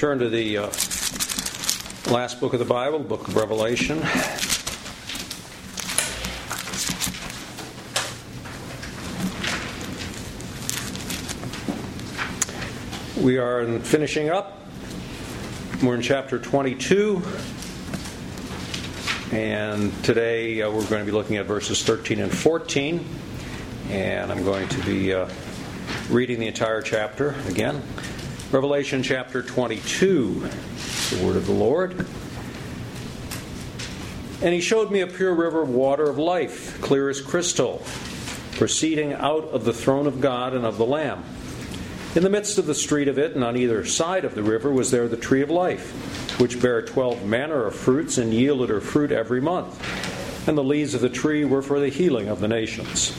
turn to the uh, last book of the Bible, the book of Revelation. We are finishing up. We're in chapter 22. And today uh, we're going to be looking at verses 13 and 14. And I'm going to be uh, reading the entire chapter again. Revelation chapter 22, the word of the Lord. And he showed me a pure river of water of life, clear as crystal, proceeding out of the throne of God and of the Lamb. In the midst of the street of it, and on either side of the river, was there the tree of life, which bare twelve manner of fruits, and yielded her fruit every month. And the leaves of the tree were for the healing of the nations.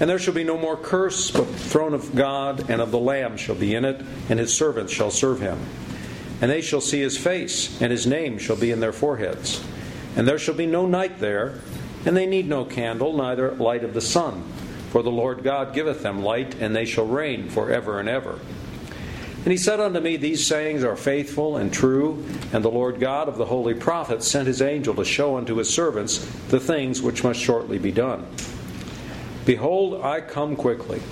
And there shall be no more curse, but the throne of God and of the Lamb shall be in it, and his servants shall serve him. And they shall see his face, and his name shall be in their foreheads. And there shall be no night there, and they need no candle, neither light of the sun for the Lord God giveth them light, and they shall reign for ever and ever. And he said unto me, These sayings are faithful and true, and the Lord God of the holy prophets sent his angel to show unto his servants the things which must shortly be done. Behold, I come quickly.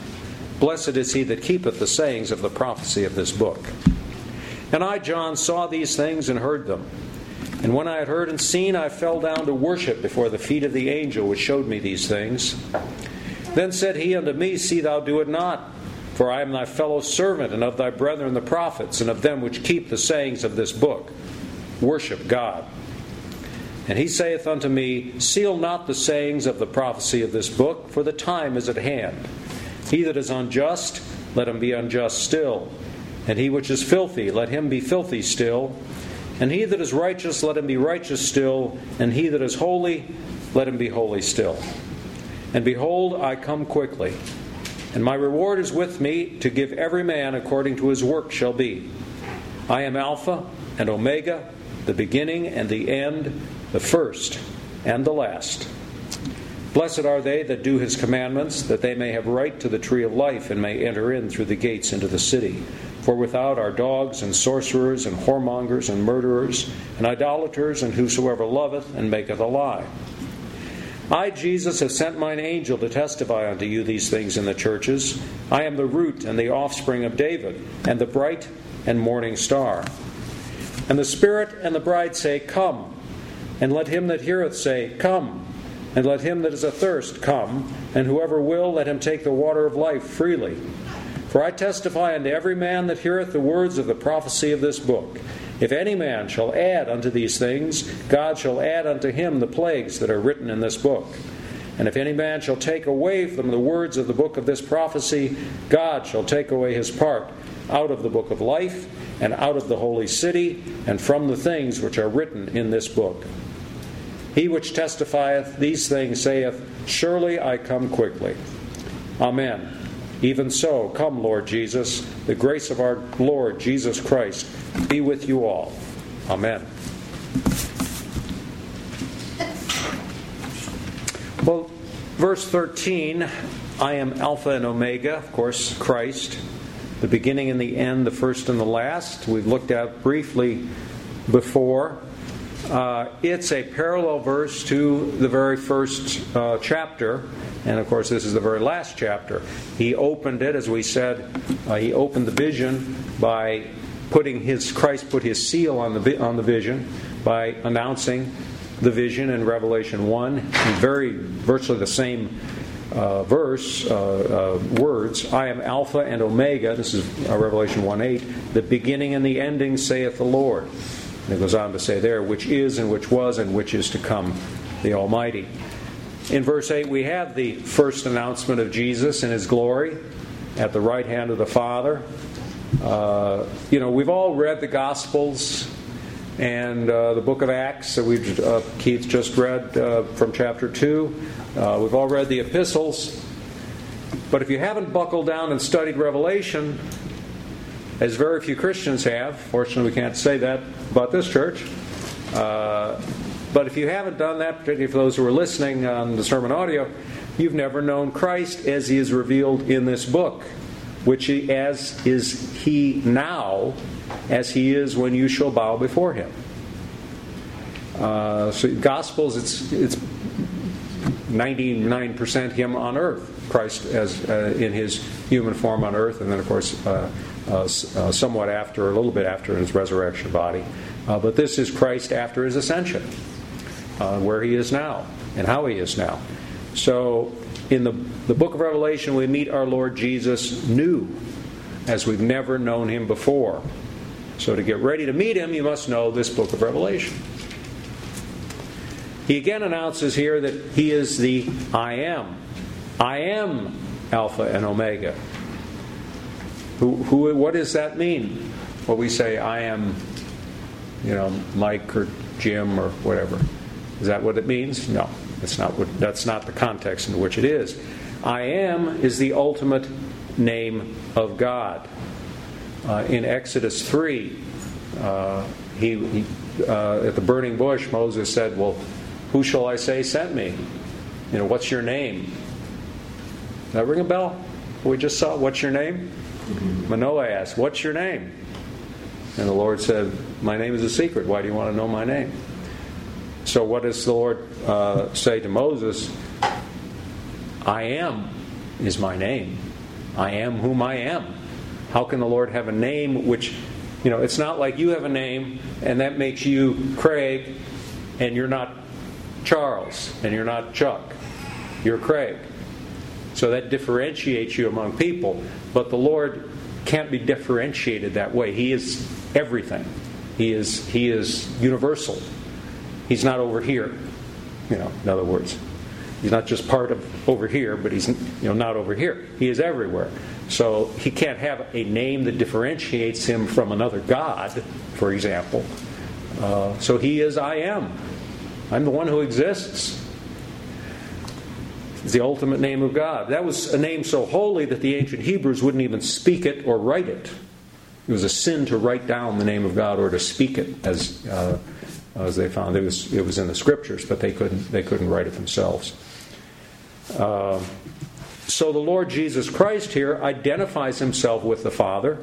Blessed is he that keepeth the sayings of the prophecy of this book. And I, John, saw these things and heard them. And when I had heard and seen, I fell down to worship before the feet of the angel which showed me these things. Then said he unto me, See thou do it not. For I am thy fellow servant, and of thy brethren the prophets, and of them which keep the sayings of this book. Worship God. And he saith unto me, Seal not the sayings of the prophecy of this book, for the time is at hand. He that is unjust, let him be unjust still. And he which is filthy, let him be filthy still. And he that is righteous, let him be righteous still. And he that is holy, let him be holy still. And behold, I come quickly, and my reward is with me to give every man according to his work shall be. I am Alpha and Omega, the beginning and the end, the first and the last. Blessed are they that do his commandments, that they may have right to the tree of life and may enter in through the gates into the city. For without are dogs and sorcerers and whoremongers and murderers and idolaters and whosoever loveth and maketh a lie. I, Jesus, have sent mine angel to testify unto you these things in the churches. I am the root and the offspring of David, and the bright and morning star. And the Spirit and the bride say, Come. And let him that heareth say, Come. And let him that is athirst come. And whoever will, let him take the water of life freely. For I testify unto every man that heareth the words of the prophecy of this book. If any man shall add unto these things, God shall add unto him the plagues that are written in this book. And if any man shall take away from the words of the book of this prophecy, God shall take away his part out of the book of life, and out of the holy city, and from the things which are written in this book. He which testifieth these things saith, Surely I come quickly. Amen. Even so, come, Lord Jesus, the grace of our Lord Jesus Christ be with you all. Amen. Well, verse 13 I am Alpha and Omega, of course, Christ, the beginning and the end, the first and the last. We've looked at briefly before. Uh, it's a parallel verse to the very first uh, chapter and of course, this is the very last chapter. He opened it, as we said, uh, he opened the vision by putting his, Christ put his seal on the, on the vision by announcing the vision in Revelation 1. Very, virtually the same uh, verse, uh, uh, words, I am Alpha and Omega, this is Revelation 1 8, the beginning and the ending, saith the Lord. And it goes on to say there, which is and which was and which is to come, the Almighty. In verse 8, we have the first announcement of Jesus in his glory at the right hand of the Father. Uh, you know, we've all read the Gospels and uh, the book of Acts that we've, uh, Keith just read uh, from chapter 2. Uh, we've all read the epistles. But if you haven't buckled down and studied Revelation, as very few Christians have, fortunately, we can't say that about this church. Uh, but if you haven't done that, particularly for those who are listening on the sermon audio, you've never known Christ as he is revealed in this book. which as is he now, as he is when you shall bow before him. Uh, so Gospels, it's it's 99% him on earth, Christ as uh, in his human form on earth, and then of course uh, uh, uh somewhat after, a little bit after his resurrection body. Uh, but this is Christ after his ascension, where he is now and how he is now. So in the, the book of Revelation, we meet our Lord Jesus new, as we've never known him before. So to get ready to meet him, you must know this book of Revelation. He again announces here that he is the I am. I am Alpha and Omega. Who, who, what does that mean? Well, we say, I am, you know, Mike or Jim or whatever. Is that what it means? No, that's not, what, that's not the context in which it is. I am is the ultimate name of God. Uh, in Exodus 3, uh, he, he uh, at the burning bush, Moses said, Well, who shall I say sent me? You know, what's your name? Does that ring a bell? We just saw, what's your name? Manoah asked, What's your name? And the Lord said, My name is a secret. Why do you want to know my name? So, what does the Lord uh, say to Moses? I am is my name. I am whom I am. How can the Lord have a name which, you know, it's not like you have a name and that makes you Craig and you're not Charles, and you're not Chuck. You're Craig. So that differentiates you among people. But the Lord can't be differentiated that way. He is everything. He is He is universal. He's not over here. You know, in other words. He's not just part of over here, but he's you know not over here. He is everywhere. So he can't have a name that differentiates him from another God, for example. Uh, so he is I am. I'm the one who exists. The ultimate name of God. That was a name so holy that the ancient Hebrews wouldn't even speak it or write it. It was a sin to write down the name of God or to speak it, as uh, as they found. It was it was in the scriptures, but they couldn't they couldn't write it themselves. Uh, so the Lord Jesus Christ here identifies himself with the Father.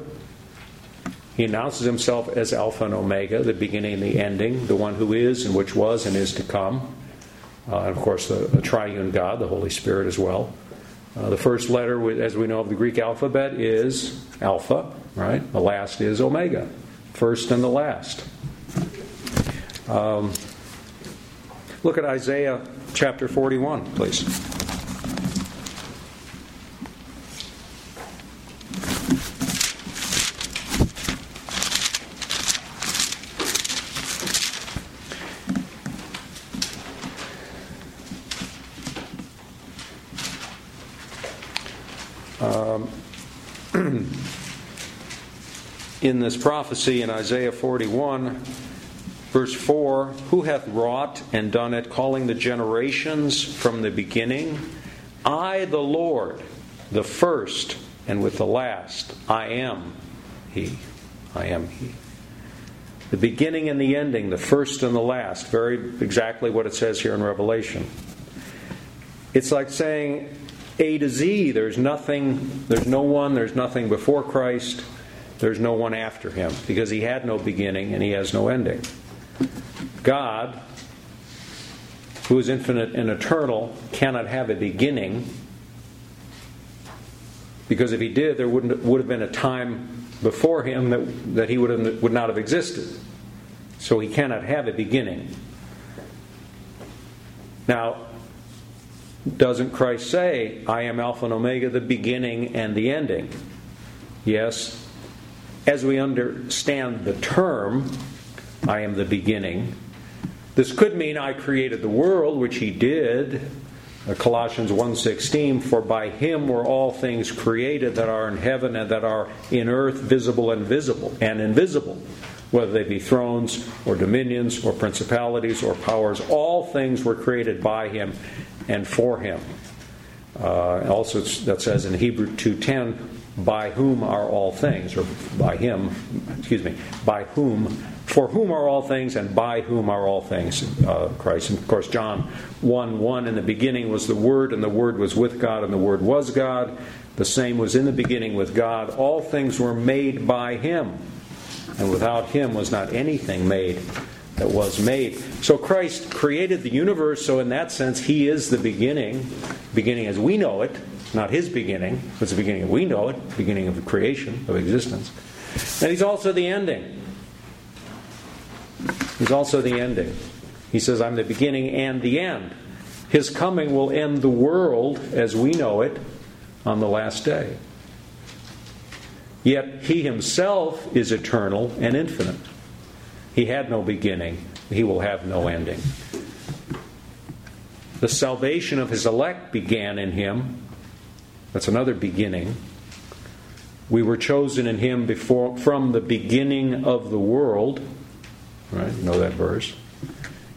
He announces himself as Alpha and Omega, the beginning and the ending, the one who is and which was and is to come. Uh, and of course, the, the, triune God, the Holy Spirit as well. Uh, the first letter, as we know of the Greek alphabet, is Alpha, right? The last is Omega, first and the last. Um, look at Isaiah chapter 41, please. In this prophecy in Isaiah 41, verse 4 Who hath wrought and done it, calling the generations from the beginning? I, the Lord, the first, and with the last, I am He. I am He. The beginning and the ending, the first and the last, very exactly what it says here in Revelation. It's like saying A to Z, there's nothing, there's no one, there's nothing before Christ, there's no one after him because he had no beginning and he has no ending. God, who is infinite and eternal, cannot have a beginning because if he did, there wouldn't, would have been a time before him that, that he would, have, would not have existed. So he cannot have a beginning. Now, doesn't Christ say, I am Alpha and Omega, the beginning and the ending? Yes, as we understand the term, I am the beginning, this could mean I created the world, which he did. Uh, Colossians 1:16 for by him were all things created that are in heaven and that are in earth visible and visible and invisible whether they be thrones or dominions or principalities or powers all things were created by him and for him uh, also that says in Hebrew 2:10 by whom are all things, or by him, excuse me, by whom, for whom are all things, and by whom are all things, uh, Christ. And of course, John 1 1 in the beginning was the Word, and the Word was with God, and the Word was God. The same was in the beginning with God. All things were made by him, and without him was not anything made that was made. So Christ created the universe, so in that sense, he is the beginning, beginning as we know it, not his beginning, it's the beginning we know it, beginning of creation, of existence. And he's also the ending. He's also the ending. He says, I'm the beginning and the end. His coming will end the world as we know it on the last day. Yet he himself is eternal and infinite. He had no beginning, he will have no ending. The salvation of his elect began in him. That's another beginning. We were chosen in him before from the beginning of the world. Right? You know that verse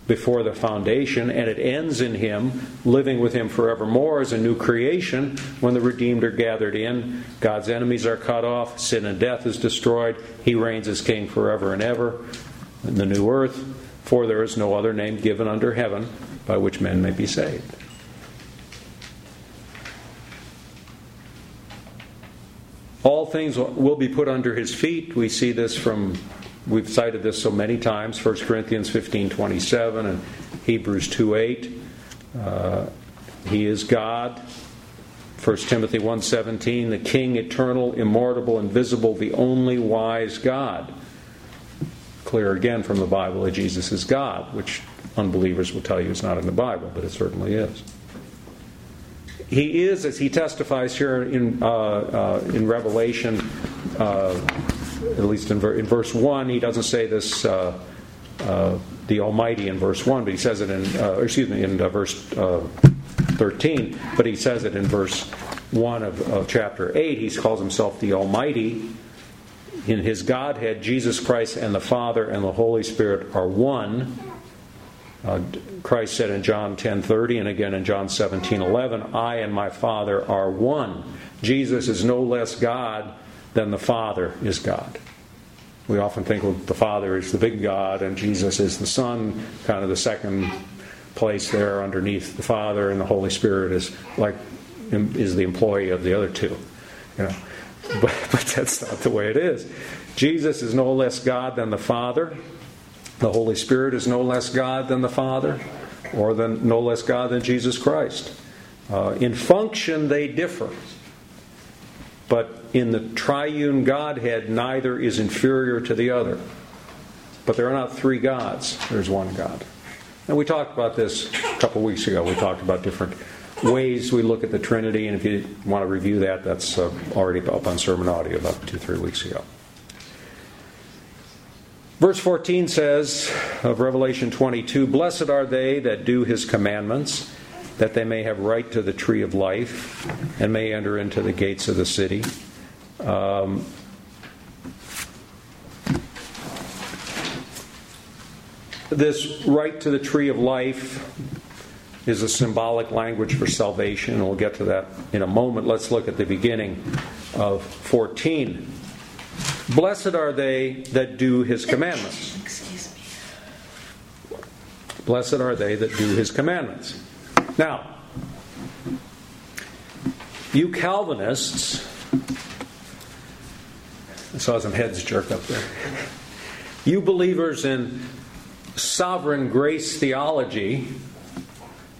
before the foundation, and it ends in Him, living with Him forevermore as a new creation when the redeemed are gathered in. God's enemies are cut off, sin and death is destroyed. He reigns as King forever and ever the new earth, for there is no other name given under heaven by which men may be saved. All things will be put under his feet. We see this from We've cited this so many times 1 Corinthians 15 27 and Hebrews 2 8. Uh, he is God. 1 Timothy 1:17, the King eternal, immortal, invisible, the only wise God. Clear again from the Bible that Jesus is God, which unbelievers will tell you is not in the Bible, but it certainly is. He is, as he testifies here in, uh, uh, in Revelation, uh, at least in, ver- in verse 1, he doesn't say this, uh, uh, the Almighty in verse 1, but he says it in, uh, excuse me, in verse uh, 13, but he says it in verse 1 of, of chapter 8. He calls himself the Almighty. In his Godhead, Jesus Christ and the Father and the Holy Spirit are one. Uh, Christ said in John 10:30 and again in John 17:11, "I and my Father are one." Jesus is no less God than the Father is God. We often think well, the Father is the big God and Jesus is the Son, kind of the second place there underneath the Father, and the Holy Spirit is like is the employee of the other two. You know, but, but that's not the way it is. Jesus is no less God than the Father. The Holy Spirit is no less God than the Father, or than no less God than Jesus Christ. Uh, in function, they differ. But in the triune Godhead, neither is inferior to the other. But there are not three gods, there's one God. And we talked about this a couple weeks ago. We talked about different ways we look at the Trinity, and if you want to review that, that's uh, already up on Sermon Audio about two, three weeks ago. Verse 14 says of Revelation 22 Blessed are they that do his commandments, that they may have right to the tree of life, and may enter into the gates of the city. Um, this right to the tree of life is a symbolic language for salvation. And we'll get to that in a moment. Let's look at the beginning of 14. Blessed are they that do his commandments. Excuse me. Blessed are they that do his commandments. Now, you Calvinists I saw some heads jerk up there. You believers in sovereign grace theology,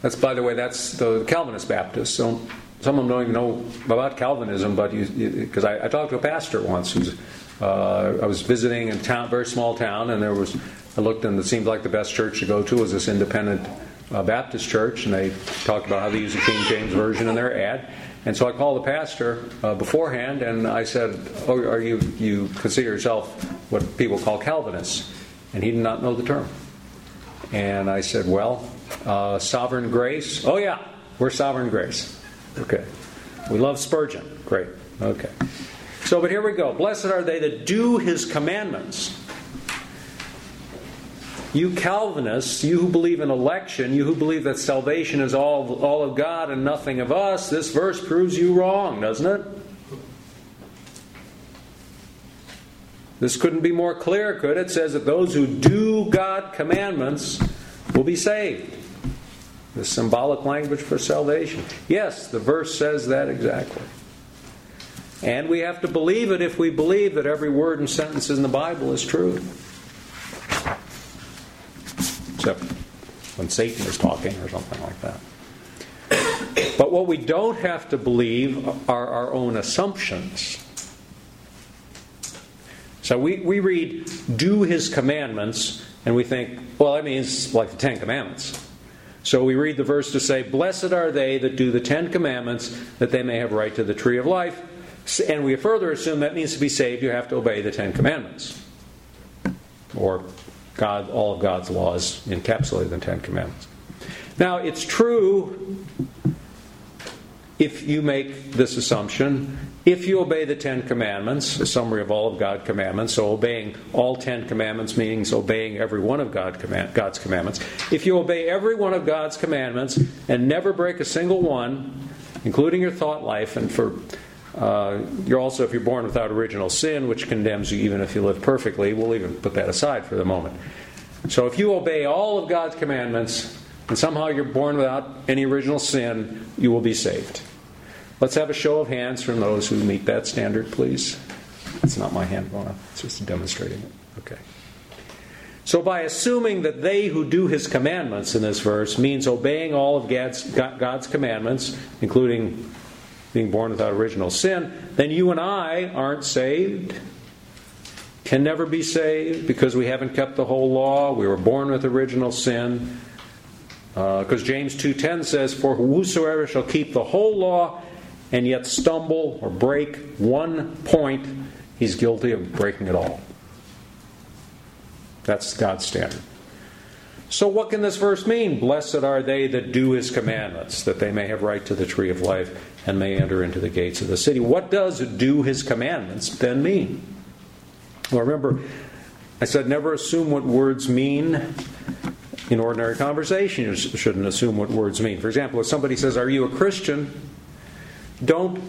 that's, by the way, that's the Calvinist Baptists. So some of them don't even know about Calvinism, but because I, I, talked to a pastor once who's, uh, I was visiting in a town, very small town, and there was, I looked and it seemed like the best church to go to was this independent uh, Baptist church, and they talked about how they use the King James Version in their ad. And so I called the pastor uh, beforehand and I said, Oh, are you, you consider yourself what people call Calvinists? And he did not know the term. And I said, Well, uh, sovereign grace? Oh, yeah, we're sovereign grace. Okay. We love Spurgeon. Great. Okay. So, but here we go. Blessed are they that do his commandments. You Calvinists, you who believe in election, you who believe that salvation is all, all of God and nothing of us, this verse proves you wrong, doesn't it? This couldn't be more clear, could it? It says that those who do God's commandments will be saved. The symbolic language for salvation. Yes, the verse says that exactly. And we have to believe it if we believe that every word and sentence in the Bible is true. Except when Satan is talking or something like that. But what we don't have to believe are our own assumptions. So we, we read, do his commandments, and we think, well, that means like the Ten Commandments. So we read the verse to say, Blessed are they that do the Ten Commandments, that they may have right to the tree of life. And we further assume that means to be saved, you have to obey the Ten Commandments. Or God, all of God's laws encapsulated in the Ten Commandments. Now, it's true if you make this assumption, if you obey the Ten Commandments, a summary of all of God's commandments, so obeying all Ten Commandments means obeying every one of God's commandments. If you obey every one of God's commandments and never break a single one, including your thought life, and for uh, you're also, if you're born without original sin, which condemns you even if you live perfectly, we'll even put that aside for the moment. So if you obey all of God's commandments, and somehow you're born without any original sin, you will be saved. Let's have a show of hands from those who meet that standard, please. It's not my hand going up, it's just demonstrating it. Okay. So, by assuming that they who do his commandments in this verse means obeying all of God's, God's commandments, including being born without original sin, then you and I aren't saved, can never be saved because we haven't kept the whole law. We were born with original sin. Because uh, James 2:10 says, "For whosoever shall keep the whole law and yet stumble or break one point, he's guilty of breaking it all." That's God's standard. So, what can this verse mean? Blessed are they that do his commandments, that they may have right to the tree of life and may enter into the gates of the city. What does do his commandments then mean? Well, remember, I said never assume what words mean in ordinary conversation, you shouldn't assume what words mean. For example, if somebody says, Are you a Christian? Don't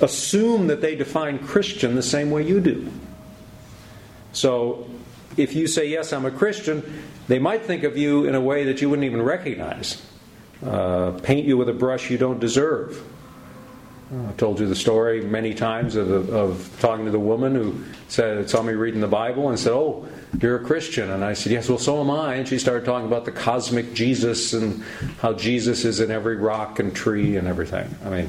assume that they define Christian the same way you do. So, if you say, Yes, I'm a Christian, they might think of you in a way that you wouldn't even recognize. Uh, paint you with a brush you don't deserve. I've told you the story many times of, of talking to the woman who said, saw me reading the Bible and said, Oh, you're a Christian. And I said, Yes, well, so am I. And she started talking about the cosmic Jesus and how Jesus is in every rock and tree and everything. I mean,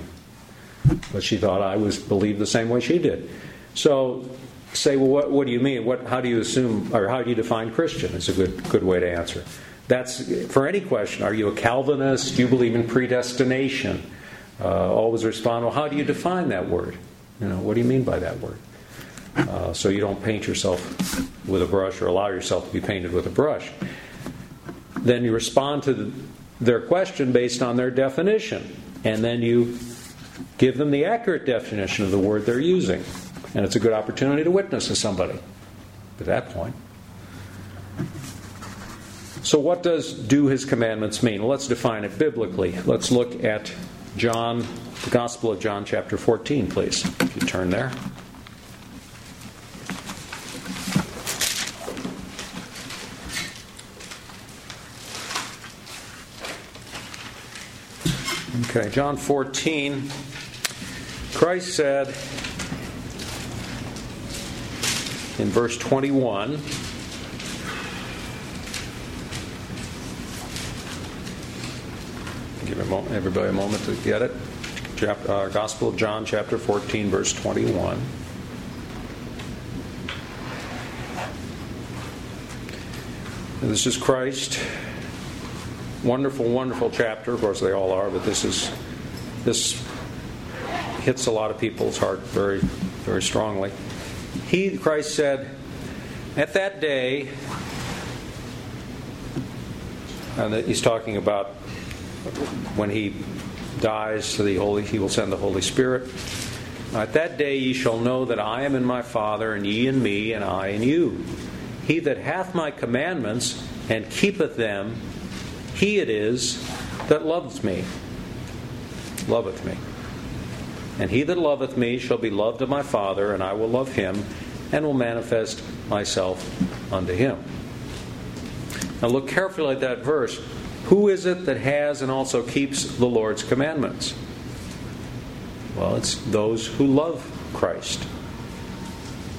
but she thought I was believed the same way she did. So say, well, what, what do you mean? What, how do you assume, or how do you define Christian? Is a good, good way to answer. That's for any question. Are you a Calvinist? Do you believe in predestination? Uh, always respond, well, how do you define that word? You know, what do you mean by that word? Uh, so you don't paint yourself with a brush or allow yourself to be painted with a brush. Then you respond to the, their question based on their definition, and then you give them the accurate definition of the word they're using. And it's a good opportunity to witness to somebody at that point. So, what does do his commandments mean? Let's define it biblically. Let's look at John, the Gospel of John, chapter 14, please. If you turn there. Okay, John 14. Christ said in verse 21 everybody a moment to get it. Chapter, uh, Gospel of John, chapter 14, verse 21. this is Christ wonderful, wonderful chapter. Of course, they all are, but this is this hits a lot of people's heart very, very strongly. He, Christ said, at that day, and he's talking about when he dies, the Holy, he will send the Holy Spirit. At that day ye shall know that I am in my Father, and ye in me, and I in you. He that hath my commandments and keepeth them, he it is that loveth me. Loveth me. And he that loveth me shall be loved of my Father, and I will love him, and will manifest myself unto him. Now look carefully at that verse. Who is it that has and also keeps the Lord's commandments? Well, it's those who love Christ.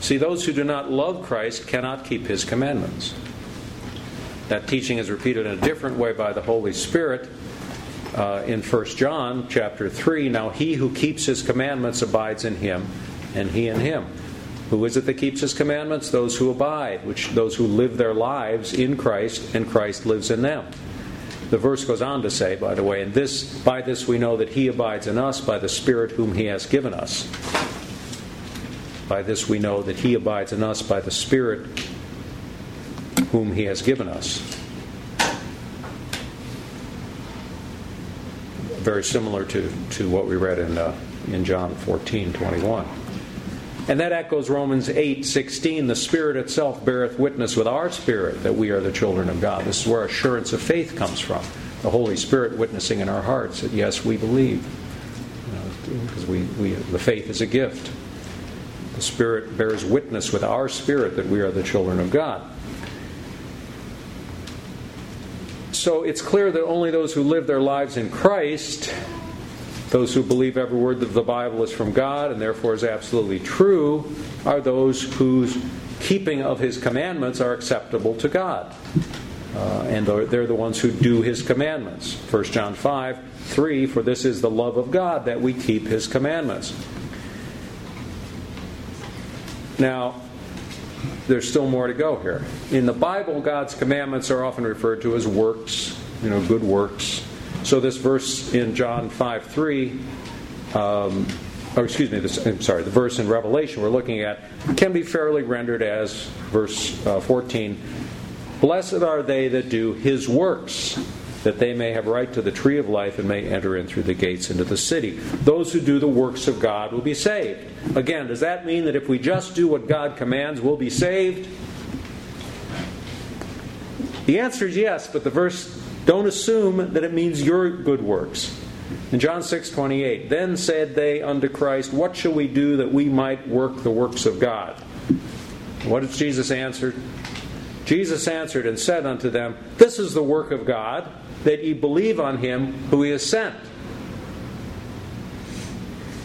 See, those who do not love Christ cannot keep his commandments. That teaching is repeated in a different way by the Holy Spirit uh, in 1 John chapter 3. Now he who keeps his commandments abides in him, and he in him. Who is it that keeps his commandments? Those who abide, which those who live their lives in Christ, and Christ lives in them. The verse goes on to say, by the way, and this by this we know that he abides in us by the Spirit whom he has given us. By this we know that he abides in us by the Spirit whom he has given us. Very similar to, to what we read in, uh, in John 14 21. And that echoes Romans 8 16. The Spirit itself beareth witness with our spirit that we are the children of God. This is where assurance of faith comes from. The Holy Spirit witnessing in our hearts that, yes, we believe. Because we, we, the faith is a gift. The Spirit bears witness with our spirit that we are the children of God. So it's clear that only those who live their lives in Christ, those who believe every word of the Bible is from God and therefore is absolutely true, are those whose keeping of His commandments are acceptable to God. Uh, and they're the ones who do His commandments. 1 John 5 3 For this is the love of God that we keep His commandments. Now, there's still more to go here. In the Bible, God's commandments are often referred to as works, you know, good works. So this verse in John 5 3, um, or excuse me, this, I'm sorry, the verse in Revelation we're looking at can be fairly rendered as verse uh, 14 Blessed are they that do his works that they may have right to the tree of life and may enter in through the gates into the city. Those who do the works of God will be saved. Again, does that mean that if we just do what God commands, we'll be saved? The answer is yes, but the verse don't assume that it means your good works. In John 6 28, then said they unto Christ, What shall we do that we might work the works of God? What did Jesus answer? Jesus answered and said unto them, This is the work of God, that ye believe on him who he has sent.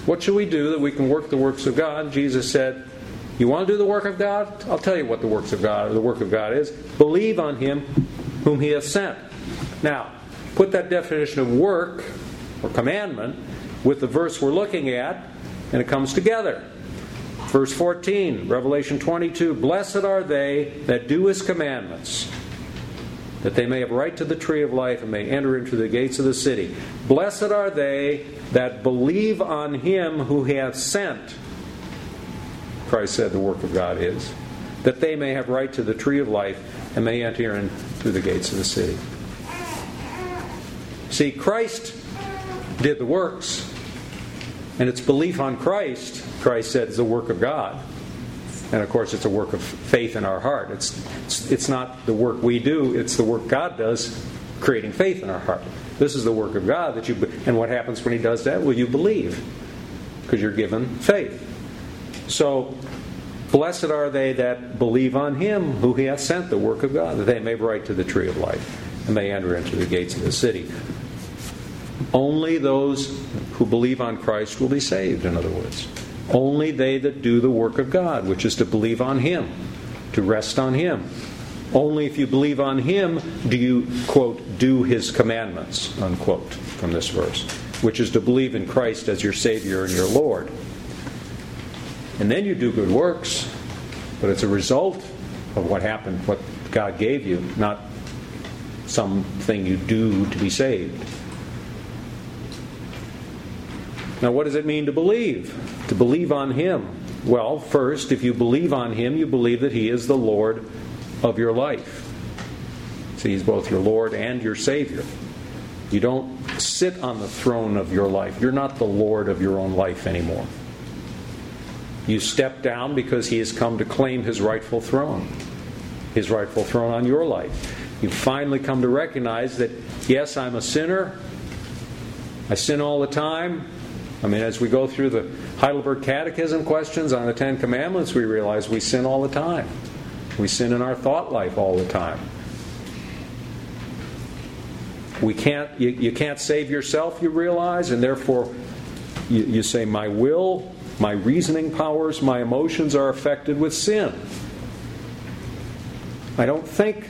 What shall we do that we can work the works of God? Jesus said, You want to do the work of God? I'll tell you what the works of God or the work of God is. Believe on him whom he has sent. Now, put that definition of work or commandment with the verse we're looking at, and it comes together. Verse 14, Revelation 22 Blessed are they that do his commandments that they may have right to the tree of life and may enter into the gates of the city. Blessed are they that believe on him who hath sent. Christ said the work of God is, that they may have right to the tree of life and may enter in through the gates of the city. See, Christ did the works, and it's belief on Christ, Christ said, is the work of God. And of course, it's a work of faith in our heart. It's, it's, it's not the work we do, it's the work God does, creating faith in our heart. This is the work of God that you. And what happens when He does that? Well, you believe because you're given faith. So, blessed are they that believe on Him who He hath sent, the work of God, that they may right to the tree of life and may enter into the gates of the city. Only those who believe on Christ will be saved, in other words. Only they that do the work of God, which is to believe on Him, to rest on Him. Only if you believe on Him do you, quote, do His commandments, unquote, from this verse, which is to believe in Christ as your Savior and your Lord. And then you do good works, but it's a result of what happened, what God gave you, not something you do to be saved. Now, what does it mean to believe? To believe on Him. Well, first, if you believe on Him, you believe that He is the Lord of your life. See, He's both your Lord and your Savior. You don't sit on the throne of your life. You're not the Lord of your own life anymore. You step down because He has come to claim His rightful throne, His rightful throne on your life. You finally come to recognize that, yes, I'm a sinner. I sin all the time. I mean, as we go through the Heidelberg Catechism questions on the Ten Commandments, we realize we sin all the time. We sin in our thought life all the time. We can't, you, you can't save yourself, you realize, and therefore you, you say, My will, my reasoning powers, my emotions are affected with sin. I don't think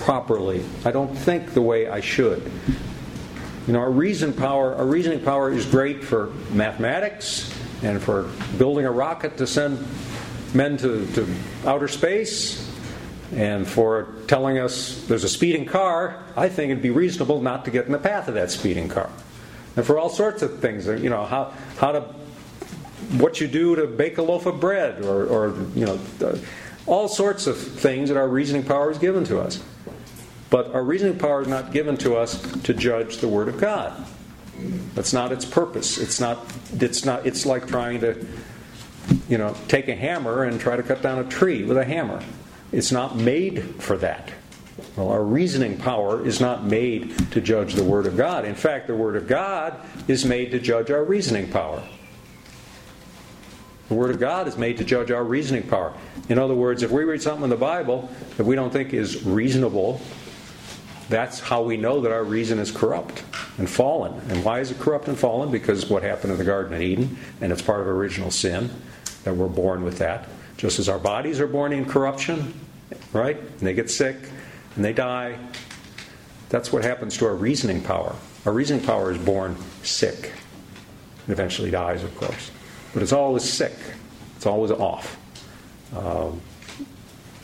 properly. I don't think the way I should. You know, our reason power, our reasoning power is great for mathematics and for building a rocket to send men to, to outer space and for telling us there's a speeding car, I think it'd be reasonable not to get in the path of that speeding car. And for all sorts of things, you know, how, how to, what you do to bake a loaf of bread, or, or you know, all sorts of things that our reasoning power is given to us. But our reasoning power is not given to us to judge the Word of God. That's not its purpose. It's not. It's not. It's like trying to, you know, take a hammer and try to cut down a tree with a hammer. It's not made for that. Well, our reasoning power is not made to judge the Word of God. In fact, the Word of God is made to judge our reasoning power. The Word of God is made to judge our reasoning power. In other words, if we read something in the Bible that we don't think is reasonable, that's how we know that our reason is corrupt and fallen. And why is it corrupt and fallen? Because what happened in the Garden of Eden, and it's part of original sin, that we're born with that. Just as our bodies are born in corruption, right? And they get sick and they die. That's what happens to our reasoning power. Our reasoning power is born sick. and eventually dies, of course. But it's always sick. It's always off uh,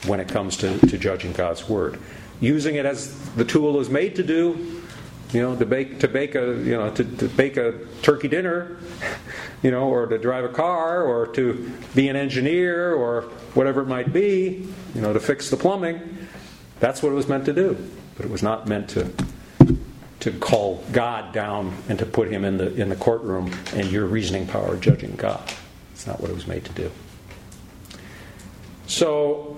when it comes to, to judging God's Word. Using it as the tool is made to do, you know, to bake to bake a you know to, to bake a turkey dinner you know, or to drive a car, or to be an engineer, or whatever it might be, you know, to fix the plumbing. That's what it was meant to do. But it was not meant to to call God down and to put him in the in the courtroom and your reasoning power judging God. It's not what it was made to do. So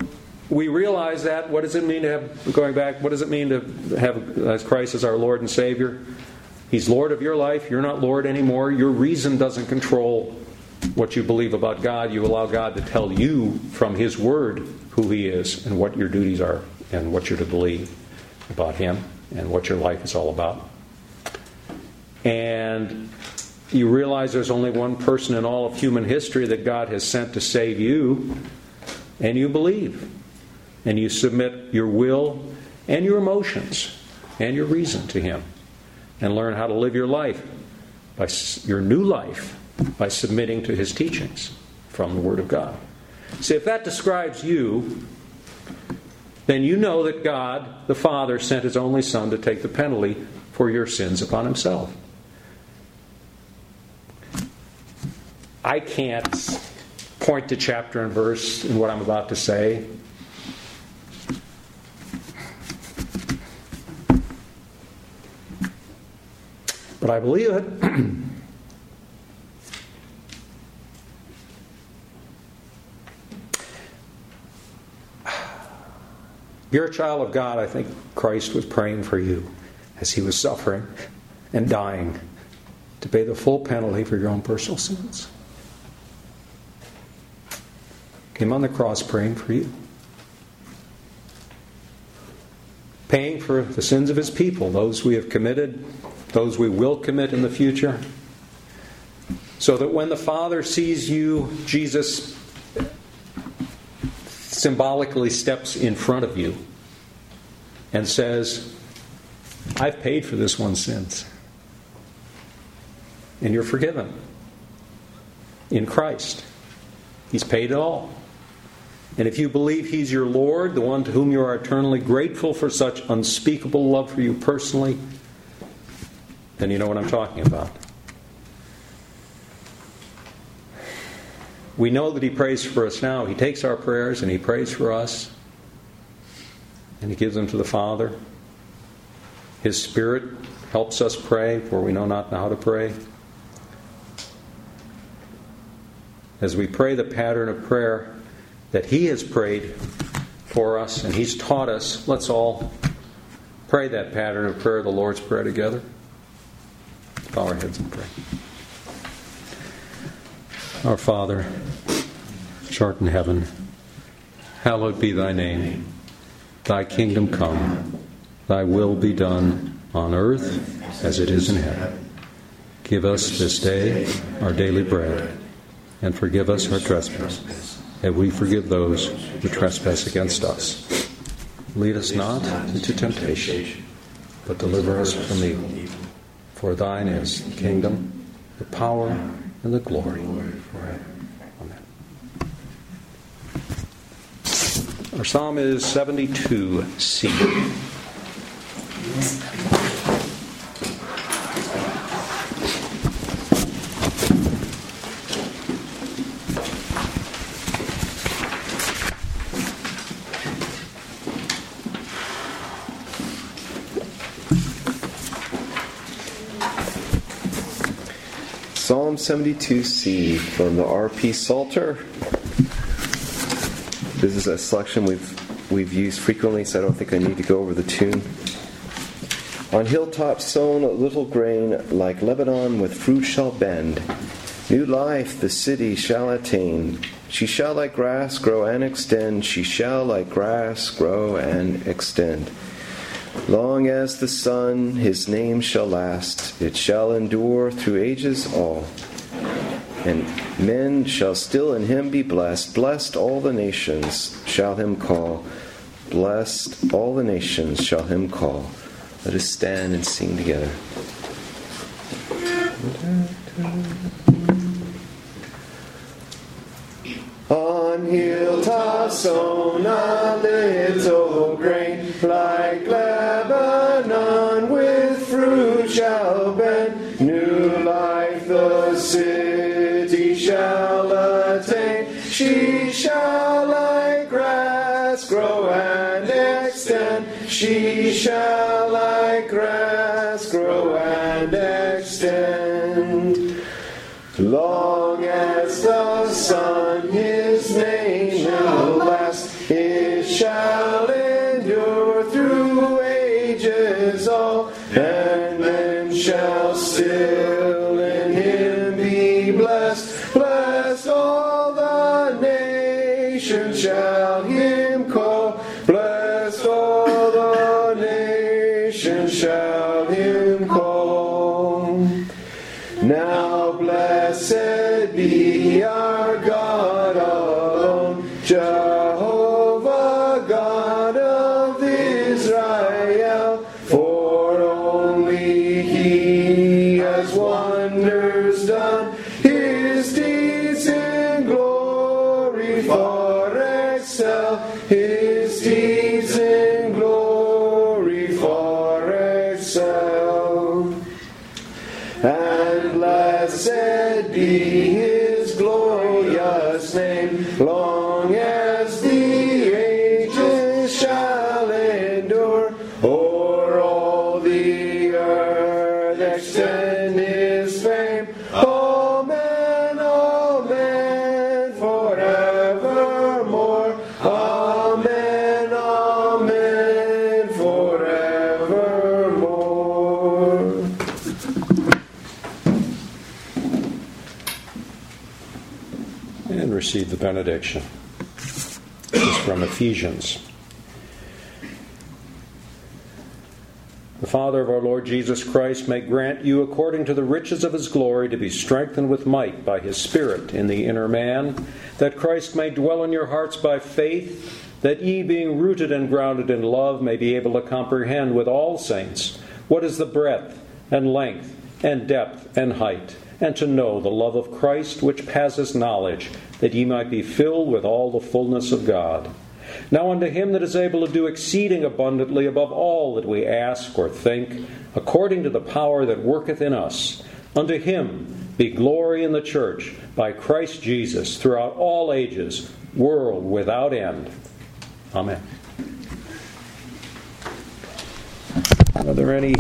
we realize that. What does it mean to have going back? What does it mean to have as Christ as our Lord and Savior? He's Lord of your life. You're not Lord anymore. Your reason doesn't control what you believe about God. You allow God to tell you from His Word who He is and what your duties are and what you're to believe about Him and what your life is all about. And you realize there's only one person in all of human history that God has sent to save you, and you believe. And you submit your will and your emotions and your reason to Him and learn how to live your life, by your new life, by submitting to his teachings from the Word of God. See, if that describes you, then you know that God, the Father, sent his only Son to take the penalty for your sins upon himself. I can't point to chapter and verse in what I'm about to say. But I believe it. You're a child of God. I think Christ was praying for you as he was suffering and dying to pay the full penalty for your own personal sins. Came on the cross praying for you. Paying for the sins of his people, those we have committed those we will commit in the future. So that when the Father sees you, Jesus symbolically steps in front of you and says, I've paid for this one's sins. And you're forgiven in Christ. He's paid it all. And if you believe He's your Lord, the one to whom you are eternally grateful for such unspeakable love for you personally, then you know what I'm talking about. We know that He prays for us now. He takes our prayers and He prays for us, and He gives them to the Father. His Spirit helps us pray, for we know not how to pray. As we pray the pattern of prayer that He has prayed for us and He's taught us, let's all pray that pattern of prayer, the Lord's Prayer, together bow our heads and pray. Our Father, which art in heaven, hallowed be thy name. Thy kingdom come, thy will be done on earth as it is in heaven. Give us this day our daily bread, and forgive us our trespasses, as we forgive those who trespass against us. Lead us not into temptation, but deliver us from evil. For thine is the kingdom, the power, and the glory forever. Amen. Our psalm is 72c. Psalm 72c from the R.P. Psalter. This is a selection we've we've used frequently, so I don't think I need to go over the tune. On hilltops sown a little grain, like Lebanon with fruit shall bend. New life the city shall attain. She shall like grass grow and extend. She shall like grass grow and extend. Long as the sun, his name shall last, it shall endure through ages all. And men shall still in him be blessed. Blessed all the nations shall him call. Blessed all the nations shall him call. Let us stand and sing together. On hilltops sown a little She shall like grass grow and extend. Long as the sun his name shall last, it shall endure through ages all, and men shall still in him be blessed. Blessed all the nations shall him receive the benediction. This is from Ephesians. The Father of our Lord Jesus Christ may grant you, according to the riches of his glory, to be strengthened with might by his Spirit in the inner man, that Christ may dwell in your hearts by faith, that ye, being rooted and grounded in love, may be able to comprehend with all saints what is the breadth and length and depth and height, and to know the love of Christ which passes knowledge, that ye might be filled with all the fullness of God. Now unto him that is able to do exceeding abundantly above all that we ask or think, according to the power that worketh in us, unto him be glory in the church by Christ Jesus throughout all ages, world without end. Amen. Are there any